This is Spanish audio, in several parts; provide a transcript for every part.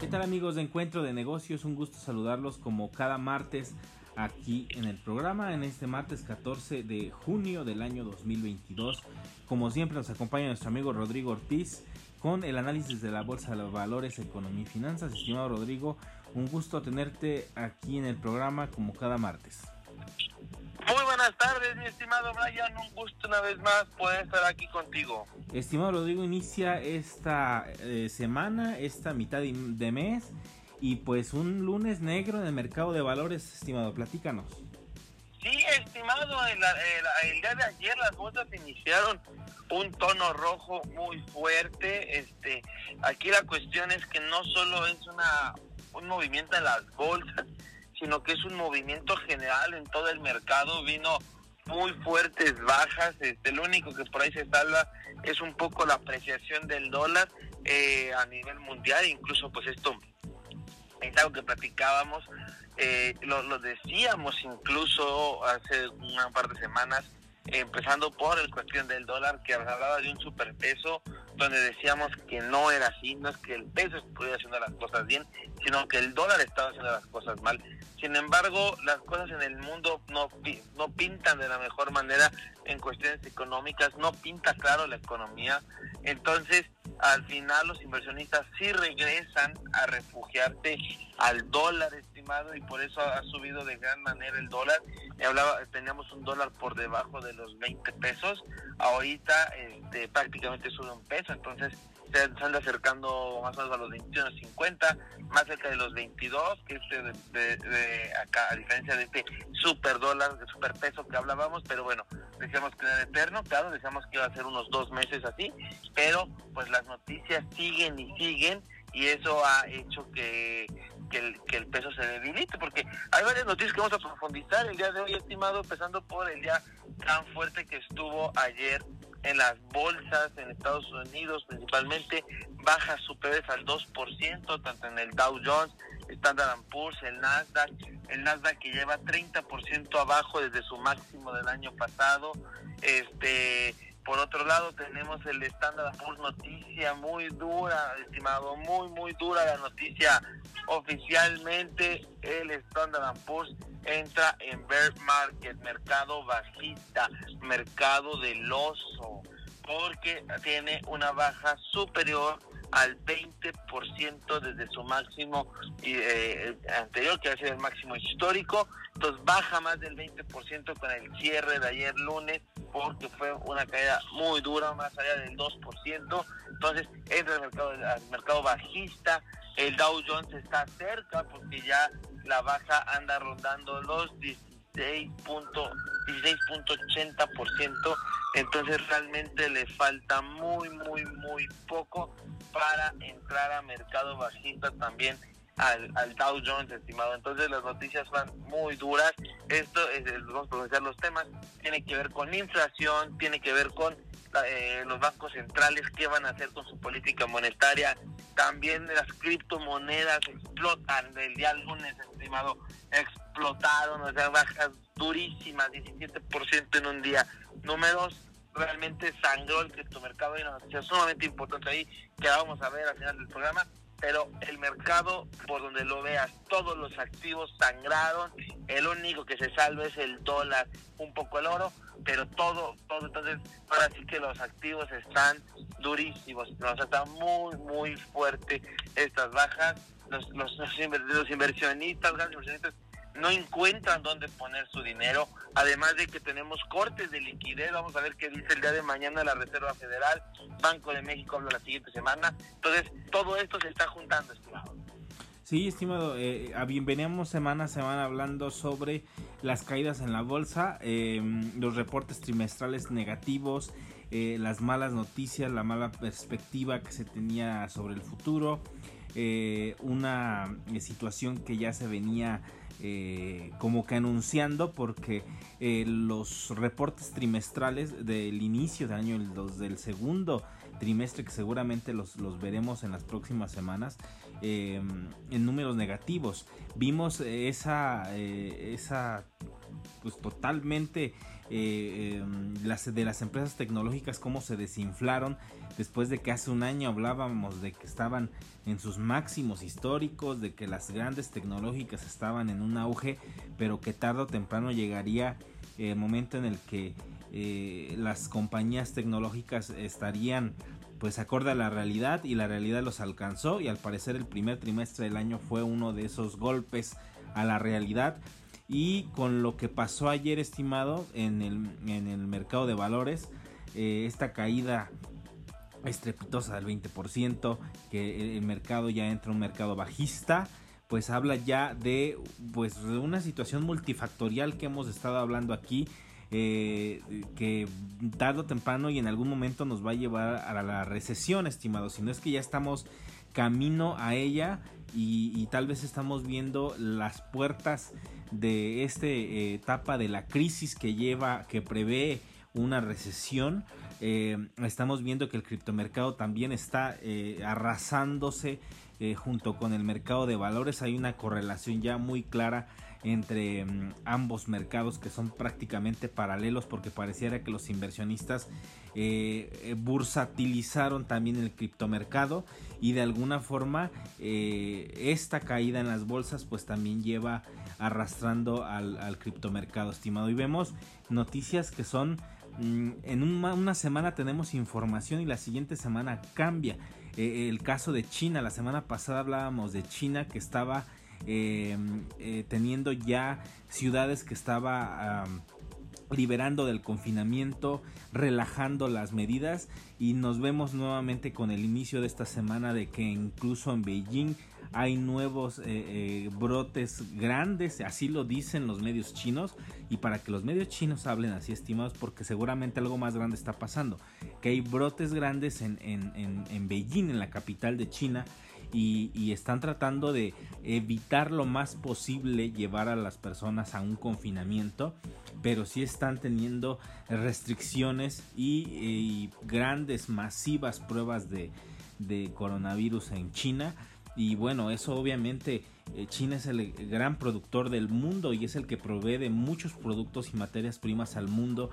¿Qué tal amigos de Encuentro de Negocios? Un gusto saludarlos como cada martes aquí en el programa, en este martes 14 de junio del año 2022. Como siempre nos acompaña nuestro amigo Rodrigo Ortiz con el análisis de la Bolsa de Valores, Economía y Finanzas. Estimado Rodrigo, un gusto tenerte aquí en el programa como cada martes. Muy buenas tardes, mi estimado Brian. Un gusto una vez más poder estar aquí contigo. Estimado Rodrigo, inicia esta eh, semana, esta mitad de mes y pues un lunes negro en el mercado de valores, estimado. Platícanos. Sí, estimado, el, día de ayer las bolsas iniciaron un tono rojo muy fuerte. Este, aquí la cuestión es que no solo es una un movimiento en las bolsas, sino que es un movimiento general en todo el mercado. Vino muy fuertes bajas. Este, lo único que por ahí se salva es un poco la apreciación del dólar eh, a nivel mundial. Incluso, pues esto es algo que platicábamos. Eh, lo, decíamos incluso hace una par de semanas empezando por el cuestión del dólar, que hablaba de un superpeso, donde decíamos que no era así, no es que el peso estuviera haciendo las cosas bien, sino que el dólar estaba haciendo las cosas mal. Sin embargo, las cosas en el mundo no, no pintan de la mejor manera en cuestiones económicas, no pinta claro la economía. Entonces, al final los inversionistas sí regresan a refugiarse al dólar estimado y por eso ha subido de gran manera el dólar. Hablaba, teníamos un dólar por debajo de los 20 pesos, ahorita este, prácticamente sube un peso, entonces se, anda acercando más o menos a los 21.50, más cerca de los 22, que es de, acá, a diferencia de este super dólar, de super peso que hablábamos, pero bueno, decíamos que era eterno, claro, decíamos que iba a ser unos dos meses así, pero pues las noticias siguen y siguen y eso ha hecho que, que, el, peso se debilite, porque hay varias noticias que vamos a profundizar el día de hoy, estimado, empezando por el día tan fuerte que estuvo ayer en las bolsas en Estados Unidos principalmente bajas superiores al 2%, tanto en el Dow Jones, Standard Poor's, el Nasdaq, el Nasdaq que lleva 30% abajo desde su máximo del año pasado. Este, por otro lado tenemos el Standard Poor's noticia muy dura, estimado, muy muy dura la noticia oficialmente el Standard Poor's entra en bear market, mercado bajista, mercado del oso, porque tiene una baja superior al 20% desde su máximo eh, anterior, que ha sido el máximo histórico. Entonces baja más del 20% con el cierre de ayer lunes, porque fue una caída muy dura, más allá del 2%. Entonces entra el mercado, al mercado bajista. El Dow Jones está cerca porque ya la baja anda rondando los 16.80%, entonces realmente le falta muy, muy, muy poco para entrar a mercado bajista también al, al, Dow Jones, estimado. Entonces las noticias van muy duras. Esto, es, vamos a pronunciar los temas, tiene que ver con inflación, tiene que ver con eh, los bancos centrales, qué van a hacer con su política monetaria. También las criptomonedas explotan el día lunes, estimado, explotaron, o sea, bajas durísimas, 17% en un día. Números realmente sangró el criptomercado y una noticia sumamente importante ahí que vamos a ver al final del programa pero el mercado, por donde lo veas, todos los activos sangraron, el único que se salva es el dólar, un poco el oro, pero todo, todo, entonces, ahora sí que los activos están durísimos, sea, está muy, muy fuerte estas bajas, los, los, los inversionistas, los inversionistas no encuentran dónde poner su dinero, además de que tenemos cortes de liquidez, vamos a ver qué dice el día de mañana la Reserva Federal, Banco de México habla la siguiente semana, entonces todo esto se está juntando, estimado. Sí, estimado, eh, veníamos semana a semana hablando sobre las caídas en la bolsa, eh, los reportes trimestrales negativos, eh, las malas noticias, la mala perspectiva que se tenía sobre el futuro, eh, una situación que ya se venía eh, como que anunciando porque eh, los reportes trimestrales del inicio de año, los del segundo trimestre que seguramente los, los veremos en las próximas semanas eh, en números negativos. Vimos esa, esa pues totalmente eh, em, las, de las empresas tecnológicas cómo se desinflaron después de que hace un año hablábamos de que estaban en sus máximos históricos, de que las grandes tecnológicas estaban en un auge, pero que tarde o temprano llegaría el momento en el que eh, las compañías tecnológicas estarían pues acorde a la realidad y la realidad los alcanzó y al parecer el primer trimestre del año fue uno de esos golpes a la realidad. Y con lo que pasó ayer estimado en el, en el mercado de valores eh, esta caída estrepitosa del 20% que el mercado ya entra un mercado bajista pues habla ya de pues una situación multifactorial que hemos estado hablando aquí eh, que tarde o temprano y en algún momento nos va a llevar a la recesión estimado si no es que ya estamos camino a ella y, tal vez estamos viendo las puertas de esta eh, etapa de la crisis que lleva, que prevé una recesión. Eh, estamos viendo que el criptomercado también está eh, arrasándose junto con el mercado de valores. Hay una correlación ya muy clara entre mm, ambos mercados que son prácticamente paralelos porque pareciera que los inversionistas eh, eh, bursatilizaron también el criptomercado y de alguna forma eh, esta caída en las bolsas pues también lleva arrastrando al, al criptomercado estimado y vemos noticias que son en una, semana tenemos información y la siguiente semana cambia. El caso de China la semana pasada hablábamos de China que estaba Em, eh, teniendo ya ciudades que estaba liberando del confinamiento, relajando las medidas y nos vemos nuevamente con el inicio de esta semana de que incluso en Beijing hay nuevos eh, eh, brotes grandes, así lo dicen los medios chinos y para que los medios chinos hablen así estimados porque seguramente algo más grande está pasando, que hay brotes grandes en, en Beijing, en la capital de China, y, están tratando de evitar lo más posible llevar a las personas a un confinamiento, pero sí están teniendo restricciones y, grandes, masivas pruebas de, coronavirus en China. Y bueno, eso obviamente eh, China es el gran productor del mundo y es el que provee de muchos productos y materias primas al mundo.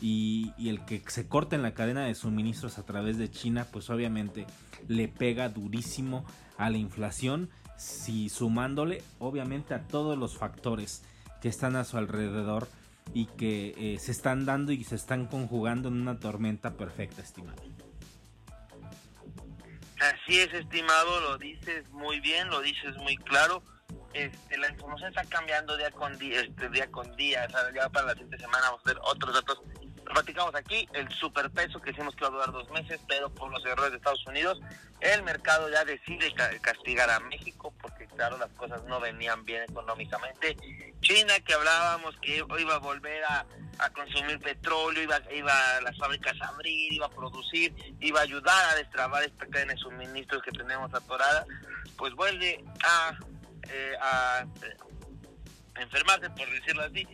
Y, el que se corte en la cadena de suministros a través de China, pues obviamente le pega durísimo a la inflación, si sumándole obviamente a todos los factores que están a su alrededor y que eh, se están dando y se están conjugando en una tormenta perfecta, estimado. Así es, estimado, lo dices muy bien, lo dices muy claro. Este, la información está cambiando día con día, este, día con día. ya para la siguiente semana vamos a ver otros datos platicamos aquí, el superpeso que decimos que va a durar dos meses, pero por los errores de Estados Unidos, el mercado ya decide castigar a México porque claro, las cosas no venían bien económicamente. China que hablábamos que iba a volver a, consumir petróleo, iba, iba a las fábricas a abrir, iba a producir, iba a ayudar a destrabar esta cadena de suministros que tenemos atorada, pues vuelve a, eh, a enfermarse, por decirlo así,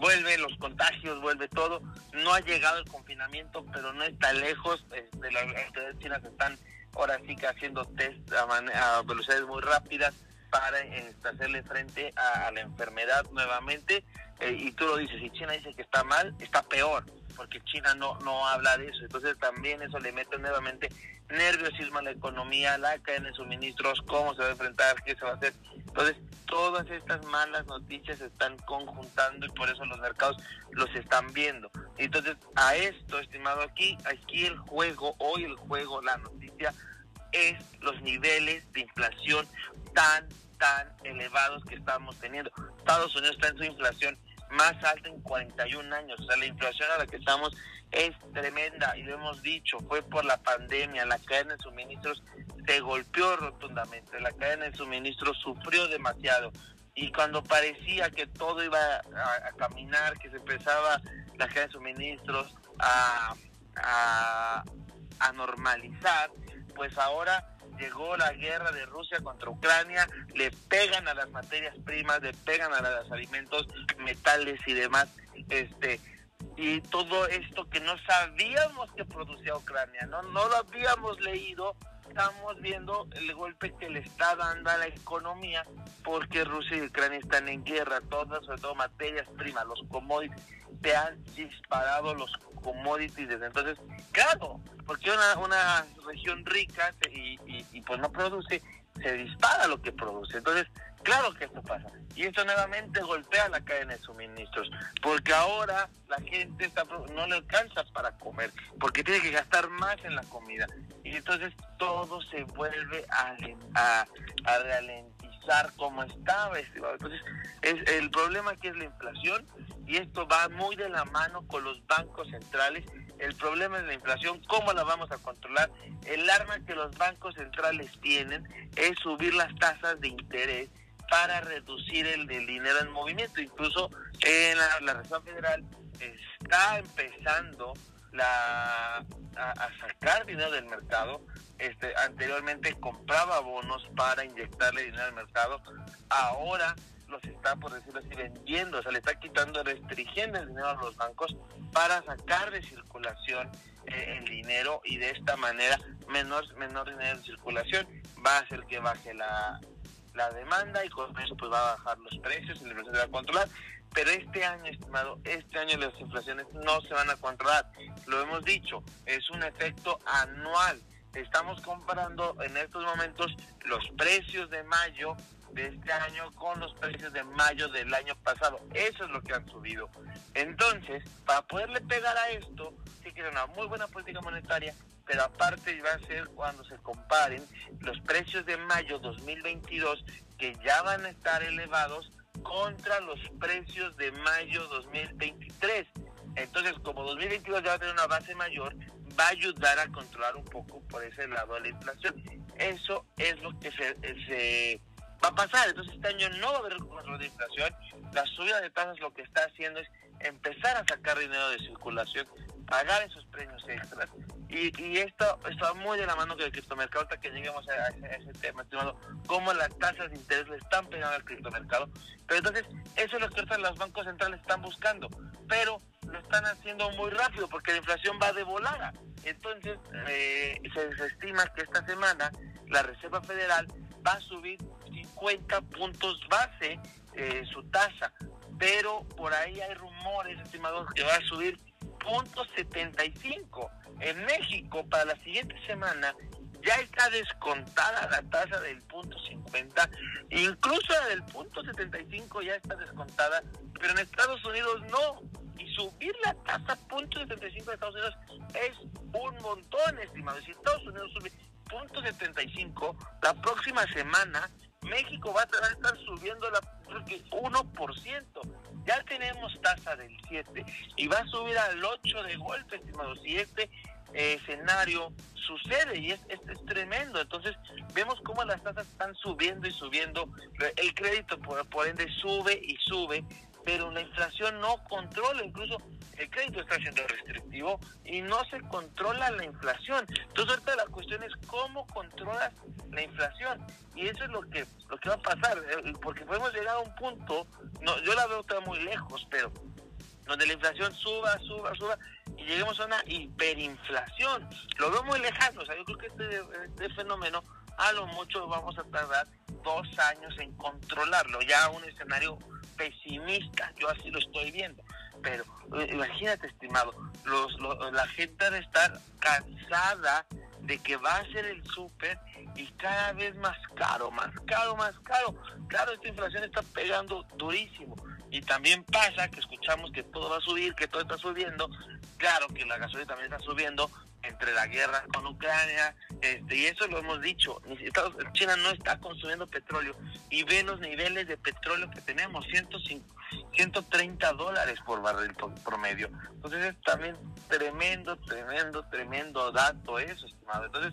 vuelve los contagios, vuelve todo. No ha llegado el confinamiento, pero no está lejos. Este, las autoridades chinas están ahora sí que haciendo test a, velocidades muy rápidas para este, hacerle frente a, la enfermedad nuevamente. Eh, y tú lo dices, si China dice que está mal, está peor, porque China no, no habla de eso. Entonces también eso le mete nuevamente nerviosismo a la economía, la cadena de suministros, cómo se va a enfrentar, qué se va a hacer. Entonces, todas estas malas noticias se están conjuntando y por eso los mercados los están viendo. Entonces, a esto, estimado aquí, aquí el juego, hoy el juego, la noticia, es los niveles de inflación tan, tan elevados que estamos teniendo. Estados Unidos está en su inflación más alta en 41 años. O sea, la inflación a la que estamos es tremenda. Y lo hemos dicho, fue por la pandemia, la cadena de suministros se golpeó rotundamente, la cadena de suministros sufrió demasiado. Y cuando parecía que todo iba a, caminar, que se empezaba la cadena de suministros a, a, a normalizar, pues ahora llegó la guerra de Rusia contra Ucrania, le pegan a las materias primas, le pegan a los alimentos, metales y demás, este y todo esto que no sabíamos que producía Ucrania, no no lo habíamos leído, estamos viendo el golpe que le está dando a la economía porque Rusia y Ucrania están en guerra, todas, sobre todo materias primas, los commodities, se han disparado los commodities desde entonces. Claro, porque una, una región rica y, y pues no produce, se dispara lo que produce. Entonces, Claro que esto pasa. Y esto nuevamente golpea la cadena de suministros. Porque ahora la gente no le alcanza para comer. Porque tiene que gastar más en la comida. Y entonces todo se vuelve a, a, a ralentizar como estaba. Entonces es, el problema aquí es la inflación. Y esto va muy de la mano con los bancos centrales el problema es la inflación, ¿cómo la vamos a controlar? El arma que los bancos centrales tienen es subir las tasas de interés para reducir el, dinero en movimiento. Incluso en la, Reserva Federal está empezando la, a, sacar dinero del mercado. Este, anteriormente compraba bonos para inyectarle dinero al mercado. Ahora los está, por decirlo así, vendiendo, o sea, le está quitando, restringiendo el dinero a los bancos para sacar de circulación eh, el dinero y de esta manera menor, menor dinero en circulación va a hacer que baje la, la demanda y con eso pues va a bajar los precios y la inflación se va a controlar. Pero este año, estimado, este año las inflaciones no se van a controlar. Lo hemos dicho, es un efecto anual. Estamos comparando en estos momentos los precios de mayo de este año con los precios de mayo del año pasado. Eso es lo que han subido. Entonces, para poderle pegar a esto, sí que es una muy buena política monetaria, pero aparte va a ser cuando se comparen los precios de mayo 2022 que ya van a estar elevados contra los precios de mayo 2023. Entonces, como 2022 ya va a tener una base mayor, va a ayudar a controlar un poco por ese lado la inflación. Eso es lo que se, va a pasar. Entonces, este año no va a haber control de inflación. La subida de tasas lo que está haciendo es empezar a sacar dinero de circulación pagar esos premios extras. Y, y esto está muy de la mano con el criptomercado, hasta que lleguemos a, ese tema, estimado, cómo las tasas de interés le están pegando al criptomercado. Pero entonces, eso es lo que los bancos centrales están buscando, pero lo están haciendo muy rápido porque la inflación va de volada. Entonces, eh, se, estima que esta semana la Reserva Federal va a subir 50 puntos base eh, su tasa, pero por ahí hay rumores, estimados, que va a subir punto 75. En México, para la siguiente semana, ya está descontada la tasa del punto 50, incluso la del punto 75 ya está descontada, pero en Estados Unidos no. Y subir la tasa punto 75 de Estados Unidos es un montón, estimado. Si Estados Unidos sube punto 75, la próxima semana México va a estar subiendo la creo que 1%. Ya tenemos tasa del 7 y va a subir al 8 de golpe, estimado. Si este eh, escenario sucede y es, es, tremendo. Entonces vemos cómo las tasas están subiendo y subiendo. El crédito por, por ende sube y sube pero la inflación no controla, incluso el crédito está siendo restrictivo y no se controla la inflación. Entonces ahorita la cuestión es cómo controlas la inflación y eso es lo que lo que va a pasar, eh, porque podemos llegar a un punto, no, yo la veo todavía muy lejos, pero donde la inflación suba, suba, suba y lleguemos a una hiperinflación. Lo veo muy lejano, o sea, yo creo que este, este fenómeno a lo mucho vamos a tardar dos años en controlarlo, ya un escenario pesimista, yo así lo estoy viendo. Pero eh, imagínate, estimado, la gente debe estar cansada de que va a ser el súper y cada vez más caro, más caro, más caro. Claro, esta inflación está pegando durísimo. Y también pasa que escuchamos que todo va a subir, que todo está subiendo. Claro que la gasolina también está subiendo, entre la guerra con Ucrania, este, y eso lo hemos dicho, China no está consumiendo petróleo y ve los niveles de petróleo que tenemos, 105, 130 dólares por barril promedio. Entonces es también tremendo, tremendo, tremendo dato eso, estimado. Entonces,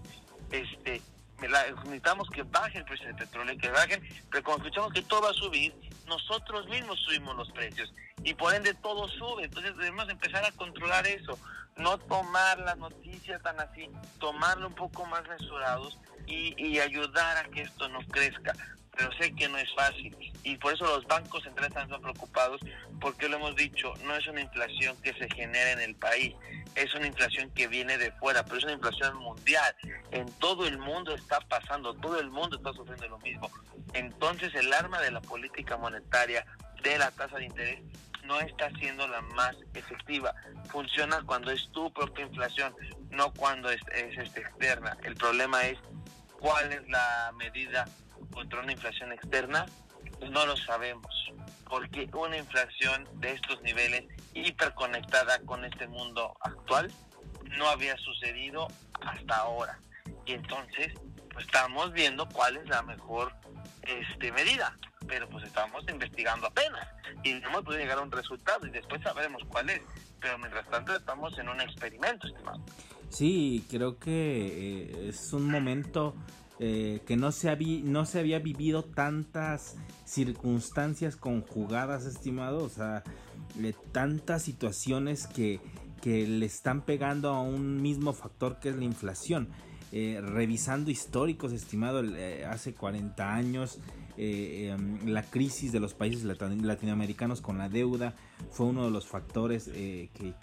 este, necesitamos que baje el precio del petróleo, que bajen, pero cuando escuchamos que todo va a subir, nosotros mismos subimos los precios y por ende todo sube. Entonces debemos empezar a controlar eso no tomar las noticias tan así, tomarlo un poco más mesurados y, y ayudar a que esto no crezca. pero sé que no es fácil y por eso los bancos centrales están preocupados porque lo hemos dicho, no es una inflación que se genera en el país, es una inflación que viene de fuera, pero es una inflación mundial. En todo el mundo está pasando, todo el mundo está sufriendo lo mismo. Entonces el arma de la política monetaria, de la tasa de interés, no está siendo la más efectiva. Funciona cuando es tu propia inflación, no cuando es, es este, externa. El problema es cuál es la medida contra una inflación externa, no lo sabemos, porque una inflación de estos niveles hiperconectada con este mundo actual no había sucedido hasta ahora. Y entonces, pues estamos viendo cuál es la mejor este, medida, pero pues estamos investigando apenas y no hemos podido llegar a un resultado y después sabremos cuál es. Pero mientras tanto estamos en un experimento, estimado. Sí, creo que eh, es un momento eh, que no se, había, no se había vivido tantas circunstancias conjugadas, estimado, o sea, tantas situaciones que, que, le están pegando a un mismo factor que es la inflación. Eh, revisando históricos, estimado, hace 40 años, em, la crisis de los países latinoamericanos con la deuda fue uno de los factores que,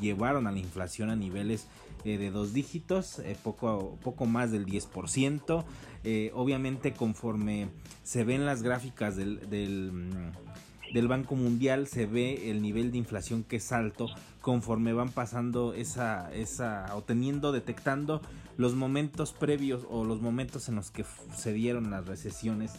llevaron a la inflación a niveles eh, de dos dígitos, eh, poco, poco más del 10%. Eh, obviamente conforme se ven las gráficas del, del, Banco Mundial, se ve el nivel de inflación que es alto conforme van pasando esa, esa o teniendo, detectando los momentos previos o los momentos en los que se dieron las recesiones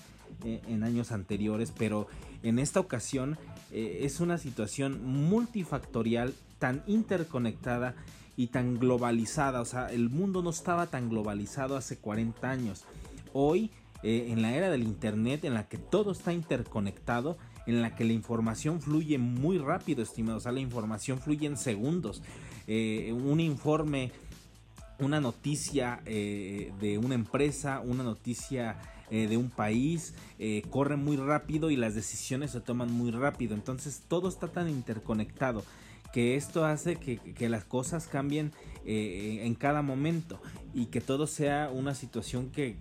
en años anteriores, pero en esta ocasión es una situación multifactorial tan interconectada y tan globalizada. O sea, el mundo no estaba tan globalizado hace 40 años. Hoy, eh, en la era del Internet, en la que todo está interconectado, en la que la información fluye muy rápido, estimados. O la información fluye en segundos. Eh, un informe, una noticia eh, de una empresa, una noticia de un país, corre muy rápido y las decisiones se toman muy rápido. Entonces todo está tan interconectado que esto hace que, las cosas cambien eh, en cada momento y que todo sea una situación que,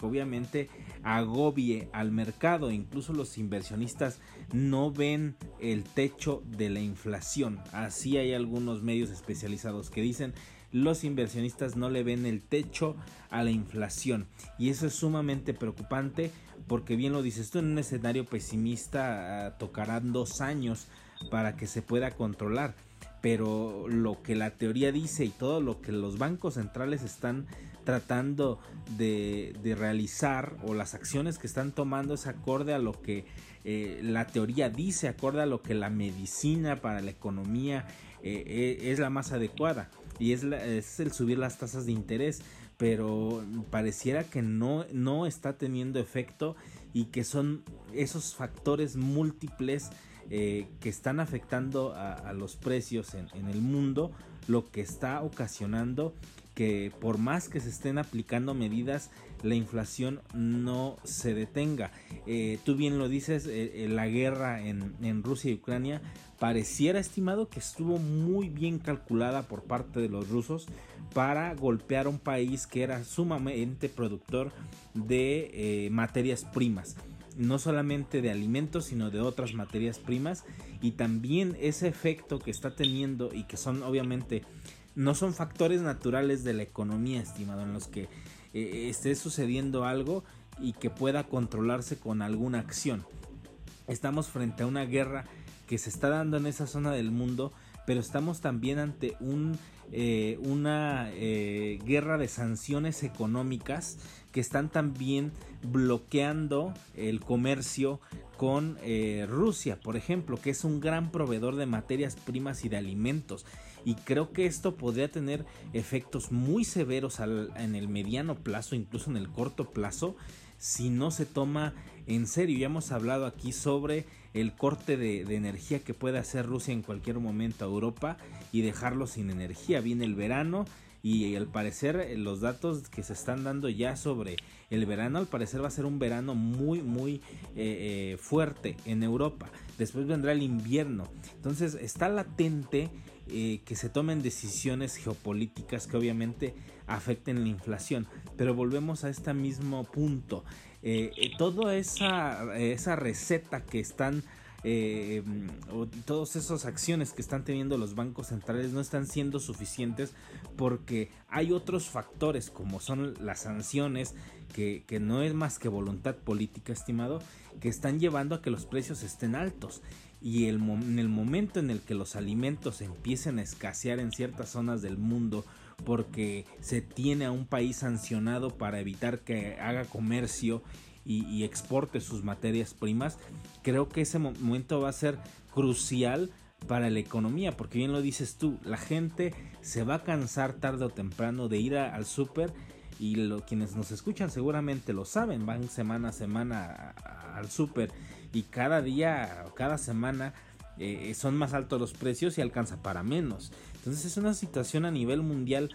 obviamente agobie al mercado. Incluso los inversionistas no ven el techo de la inflación. Así hay algunos medios especializados que dicen los inversionistas no le ven el techo a la inflación y eso es sumamente preocupante porque bien lo dices tú en un escenario pesimista ah, tocarán dos años para que se pueda controlar. Pero lo que la teoría dice y todo lo que los bancos centrales están tratando de, realizar o las acciones que están tomando es acorde a lo que eh, la teoría dice, acorde a lo que la medicina para la economía eh, eh, es la más adecuada y es, es, el subir las tasas de interés, pero pareciera que no, no está teniendo efecto y que son esos factores múltiples eh, que están afectando a, los precios en, el mundo, lo que está ocasionando que por más que se estén aplicando medidas, la inflación no se detenga. Eh, tú bien lo dices, eh, la guerra en, en, Rusia y Ucrania pareciera estimado que estuvo muy bien calculada por parte de los rusos para golpear a un país que era sumamente productor de materias primas no solamente de alimentos, sino de otras materias primas y también ese efecto que está teniendo y que son obviamente no son factores naturales de la economía, estimado, en los que eh, esté sucediendo algo y que pueda controlarse con alguna acción. Estamos frente a una guerra que se está dando en esa zona del mundo, pero estamos también ante eh, una eh, guerra de sanciones económicas que están también bloqueando el comercio con eh, Rusia, por ejemplo, que es un gran proveedor de materias primas y de alimentos. Y creo que esto podría tener efectos muy severos en el mediano plazo, incluso en el corto plazo, si no se toma en serio. Ya hemos hablado aquí sobre el corte de, energía que puede hacer Rusia en cualquier momento a Europa y dejarlo sin energía. Viene el verano y al parecer eh, los datos que se están dando ya sobre el verano al parecer va a ser un verano muy muy eh, eh, fuerte en Europa después vendrá el invierno entonces está latente que se tomen decisiones geopolíticas que obviamente afecten la inflación. Pero volvemos a este mismo punto. Eh, eh, toda esa, esa receta que están eh, o todas esas acciones que están teniendo los bancos centrales no están siendo suficientes porque hay otros factores como son las sanciones que, no es más que voluntad política estimado que están llevando a que los precios estén altos. Y en el momento en el que los alimentos empiecen a escasear en ciertas zonas del mundo porque se tiene a un país sancionado para evitar que haga comercio y, exporte sus materias primas, creo que ese momento va a ser crucial para la economía, porque bien lo dices tú, la gente se va a cansar tarde o temprano de ir al súper y lo, quienes nos escuchan seguramente lo saben, van semana a semana al súper y cada día o cada semana eh, son más altos los precios y alcanza para menos. Entonces es una situación a nivel mundial,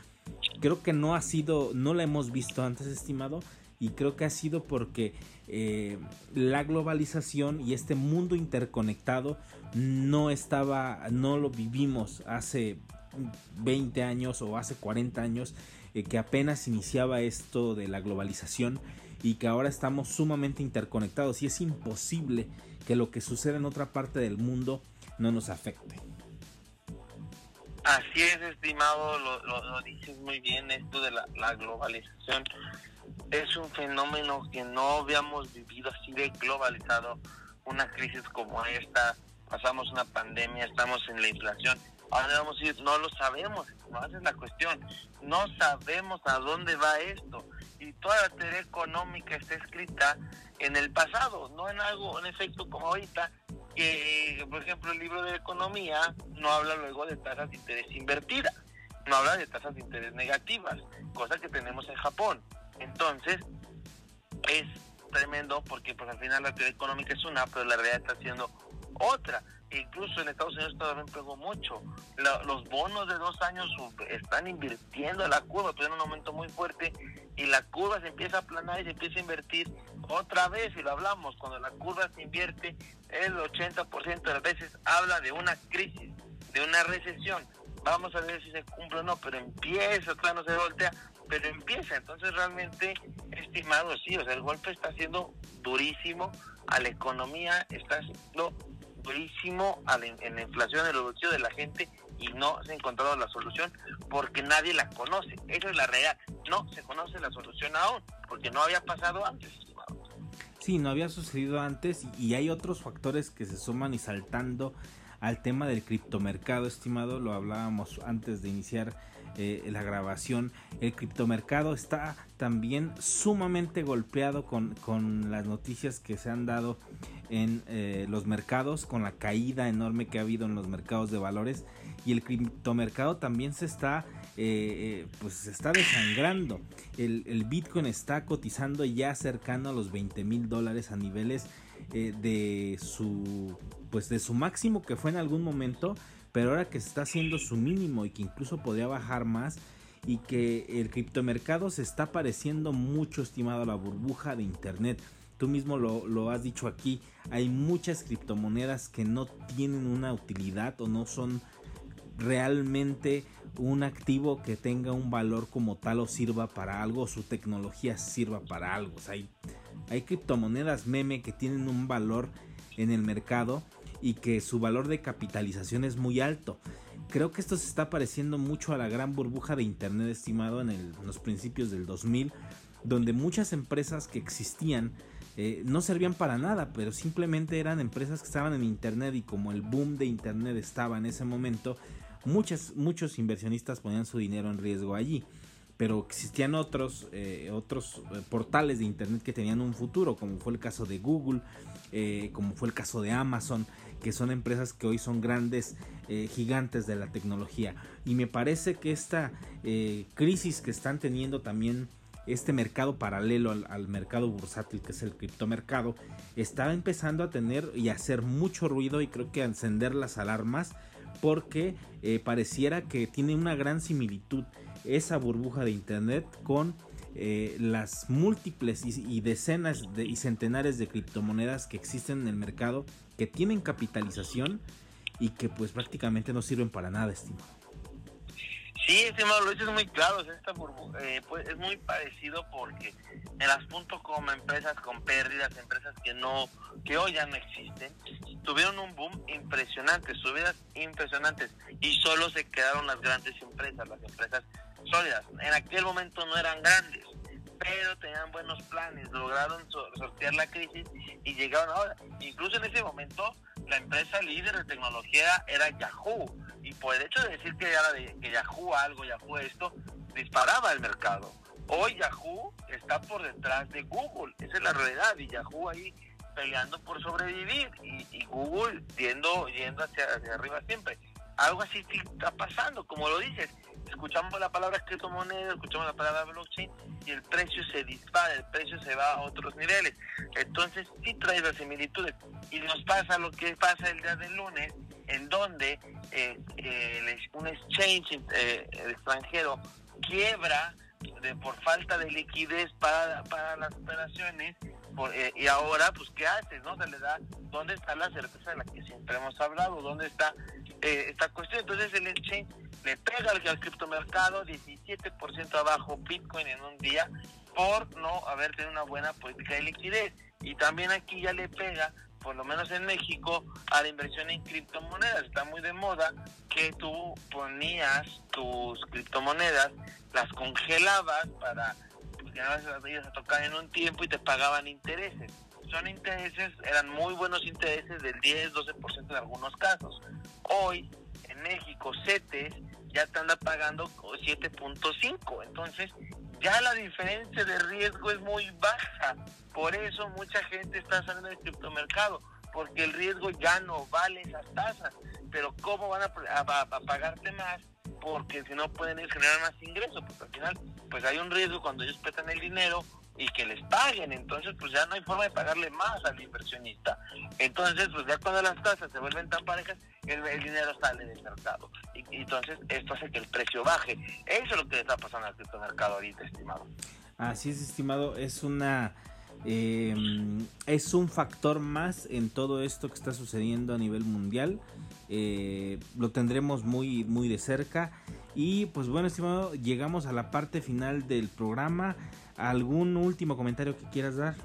creo que no ha sido, no la hemos visto antes estimado y creo que ha sido porque eh, la globalización y este mundo interconectado no estaba, no lo vivimos hace 20 años o hace 40 años eh, que apenas iniciaba esto de la globalización y que ahora estamos sumamente interconectados y es imposible que lo que suceda en otra parte del mundo no nos afecte. Así es, estimado, lo, dices muy bien, esto de la globalización es un fenómeno que no habíamos vivido así de globalizado, una crisis como esta, pasamos una pandemia, estamos en la inflación, ahora vamos a ir, no lo sabemos, esa es la cuestión, no sabemos a dónde va esto y toda la teoría económica está escrita en el pasado, no en algo, en efecto como ahorita, que por ejemplo el libro de economía no habla luego de tasas de interés invertidas, no habla de tasas de interés negativas, cosa que tenemos en Japón. Entonces, es tremendo porque pues al final la teoría económica es una, pero la realidad está siendo otra. Incluso en Estados Unidos también pegó mucho. los bonos de dos años están invirtiendo la curva, en un aumento muy fuerte y la curva se empieza a aplanar y se empieza a invertir otra vez, y lo hablamos, cuando la curva se invierte, el 80% de las veces habla de una crisis, de una recesión. Vamos a ver si se cumple o no, pero empieza, claro, no se voltea pero empieza. Entonces realmente, estimado, sí, o sea, el golpe está siendo durísimo a la economía, está siendo durísimo en la inflación, en el bolsillo de la gente y no se ha encontrado la solución porque nadie la conoce. Esa es la realidad. No se conoce la solución aún porque no había pasado antes, estimado. Sí, no había sucedido antes y hay otros factores que se suman y saltando al tema del criptomercado, estimado, lo hablábamos antes de iniciar eh, la grabación. El criptomercado está también sumamente golpeado con, con las noticias que se han dado en eh, los mercados, con la caída enorme que ha habido en los mercados de valores. Y el criptomercado también se está, eh, pues se está desangrando. El, el, Bitcoin está cotizando ya cercano a los 20 mil dólares a niveles de su pues de su máximo que fue en algún momento pero ahora que está haciendo su mínimo y que incluso podría bajar más y que el criptomercado se está pareciendo mucho estimado a la burbuja de internet. Tú mismo lo, has dicho aquí, hay muchas criptomonedas que no tienen una utilidad o no son realmente un activo que tenga un valor como tal o sirva para algo, su tecnología sirva para algo. hay, hay criptomonedas meme que tienen un valor en el mercado y que su valor de capitalización es muy alto. Creo que esto se está pareciendo mucho a la gran burbuja de Internet estimado en, los principios del 2000, donde muchas empresas que existían eh, no servían para nada, pero simplemente eran empresas que estaban en Internet y como el boom de Internet estaba en ese momento, muchas, muchos inversionistas ponían su dinero en riesgo allí pero existían otros, eh, otros eh, portales de internet que tenían un futuro, como fue el caso de Google, como fue el caso de Amazon, que son empresas que hoy son grandes eh, gigantes de la tecnología. Y me parece que esta eh, crisis que están teniendo también este mercado paralelo al, mercado bursátil que es el criptomercado está empezando a tener y hacer mucho ruido y creo que a encender las alarmas porque eh, pareciera que tiene una gran similitud esa burbuja de internet con las múltiples y, decenas y centenares de criptomonedas que existen en el mercado que tienen capitalización y que pues prácticamente no sirven para nada, estimado. Sí, estimado, lo dices muy claro. Eh, pues, es muy parecido porque en las .com empresas con pérdidas, empresas que no, que hoy ya no existen, tuvieron un boom impresionante, subidas impresionantes y solo se quedaron las grandes empresas, las empresas sólidas. En aquel momento no eran grandes, pero tenían buenos planes, lograron sortear la crisis y llegaron ahora. Incluso en ese momento la empresa líder de tecnología era Yahoo y por el hecho de decir que, era de, que Yahoo algo, Yahoo esto, disparaba el mercado. Hoy Yahoo está por detrás de Google, esa es la realidad, y Yahoo ahí peleando por sobrevivir y, Google yendo, yendo hacia, hacia arriba siempre. Algo así está pasando, como lo dices, escuchamos la palabra criptomoneda, escuchamos la palabra blockchain y el precio se dispara, el precio se va a otros niveles. Entonces sí trae las similitudes. Y nos pasa lo que pasa el día del lunes, en donde eh, eh, un exchange eh, extranjero quiebra de, por falta de liquidez para, para las operaciones y ahora pues qué haces no se le da dónde está la certeza de la que siempre hemos hablado dónde está esta cuestión entonces el exchange le pega al, al criptomercado 17% abajo Bitcoin en un día por no haber tenido una buena política de liquidez y también aquí ya le pega por lo menos en México, a la inversión en criptomonedas. Está muy de moda que tú ponías tus criptomonedas, las congelabas para pues, que no vayas a tocar en un tiempo y te pagaban intereses. Son intereses, eran muy buenos intereses del 10, 12% en algunos casos. Hoy, en México, CETES ya te anda pagando 7.5. Entonces, ya la diferencia de riesgo es muy baja. Por eso mucha gente está saliendo del criptomercado, porque el riesgo ya no vale esas tasas. Pero ¿cómo van a, pagarte más? Porque si no pueden generar más ingresos, porque al final pues hay un riesgo cuando ellos prestan el dinero y que les paguen, entonces pues ya no hay forma de pagarle más al inversionista. Entonces pues ya cuando las tasas se vuelven tan parejas, el, dinero sale del mercado. Y, entonces esto hace que el precio baje. Eso es lo que está pasando al criptomercado ahorita, estimado. Así es, estimado, es una Em, es un factor más en todo esto que está sucediendo a nivel mundial. Eh, lo tendremos muy, muy de cerca. Y pues bueno, estimado, llegamos a la parte final del programa. ¿Algún último comentario que quieras dar?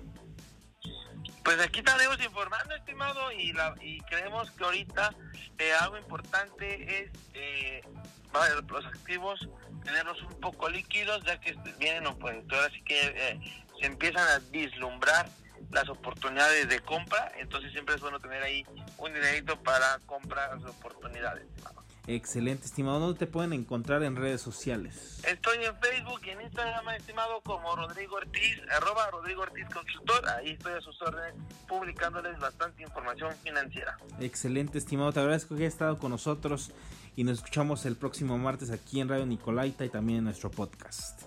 Pues aquí estaremos informando, estimado, y, y creemos que ahorita eh, algo importante es eh, los activos tenerlos un poco líquidos, ya que vienen, pues, ahora sí que eh, se empiezan a vislumbrar las oportunidades de compra, entonces siempre es bueno tener ahí un dinerito para comprar las oportunidades. Excelente, estimado. ¿Dónde te pueden encontrar en redes sociales? Estoy en Facebook y en Instagram, estimado, como Rodrigo Ortiz, arroba Rodrigo Ortiz Consultor. Ahí estoy a sus órdenes publicándoles bastante información financiera. Excelente, estimado. Te agradezco que hayas estado con nosotros y nos escuchamos el próximo martes aquí en Radio Nicolaita y también en nuestro podcast.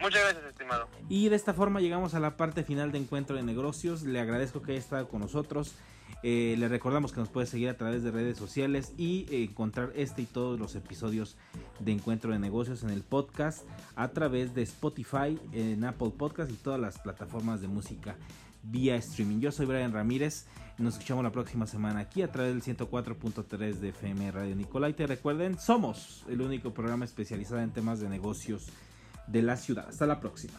Muchas gracias, estimado. Y de esta forma llegamos a la parte final de Encuentro de Negocios. Le agradezco que haya estado con nosotros. Eh, le recordamos que nos puede seguir a través de redes sociales y encontrar este y todos los episodios de Encuentro de Negocios en el podcast a través de Spotify, en Apple Podcast y todas las plataformas de música vía streaming. Yo soy Brian Ramírez. Nos escuchamos la próxima semana aquí a través del 104.3 de FM Radio Nicolaita. Recuerden, somos el único programa especializado en temas de negocios de la ciudad. Hasta la próxima.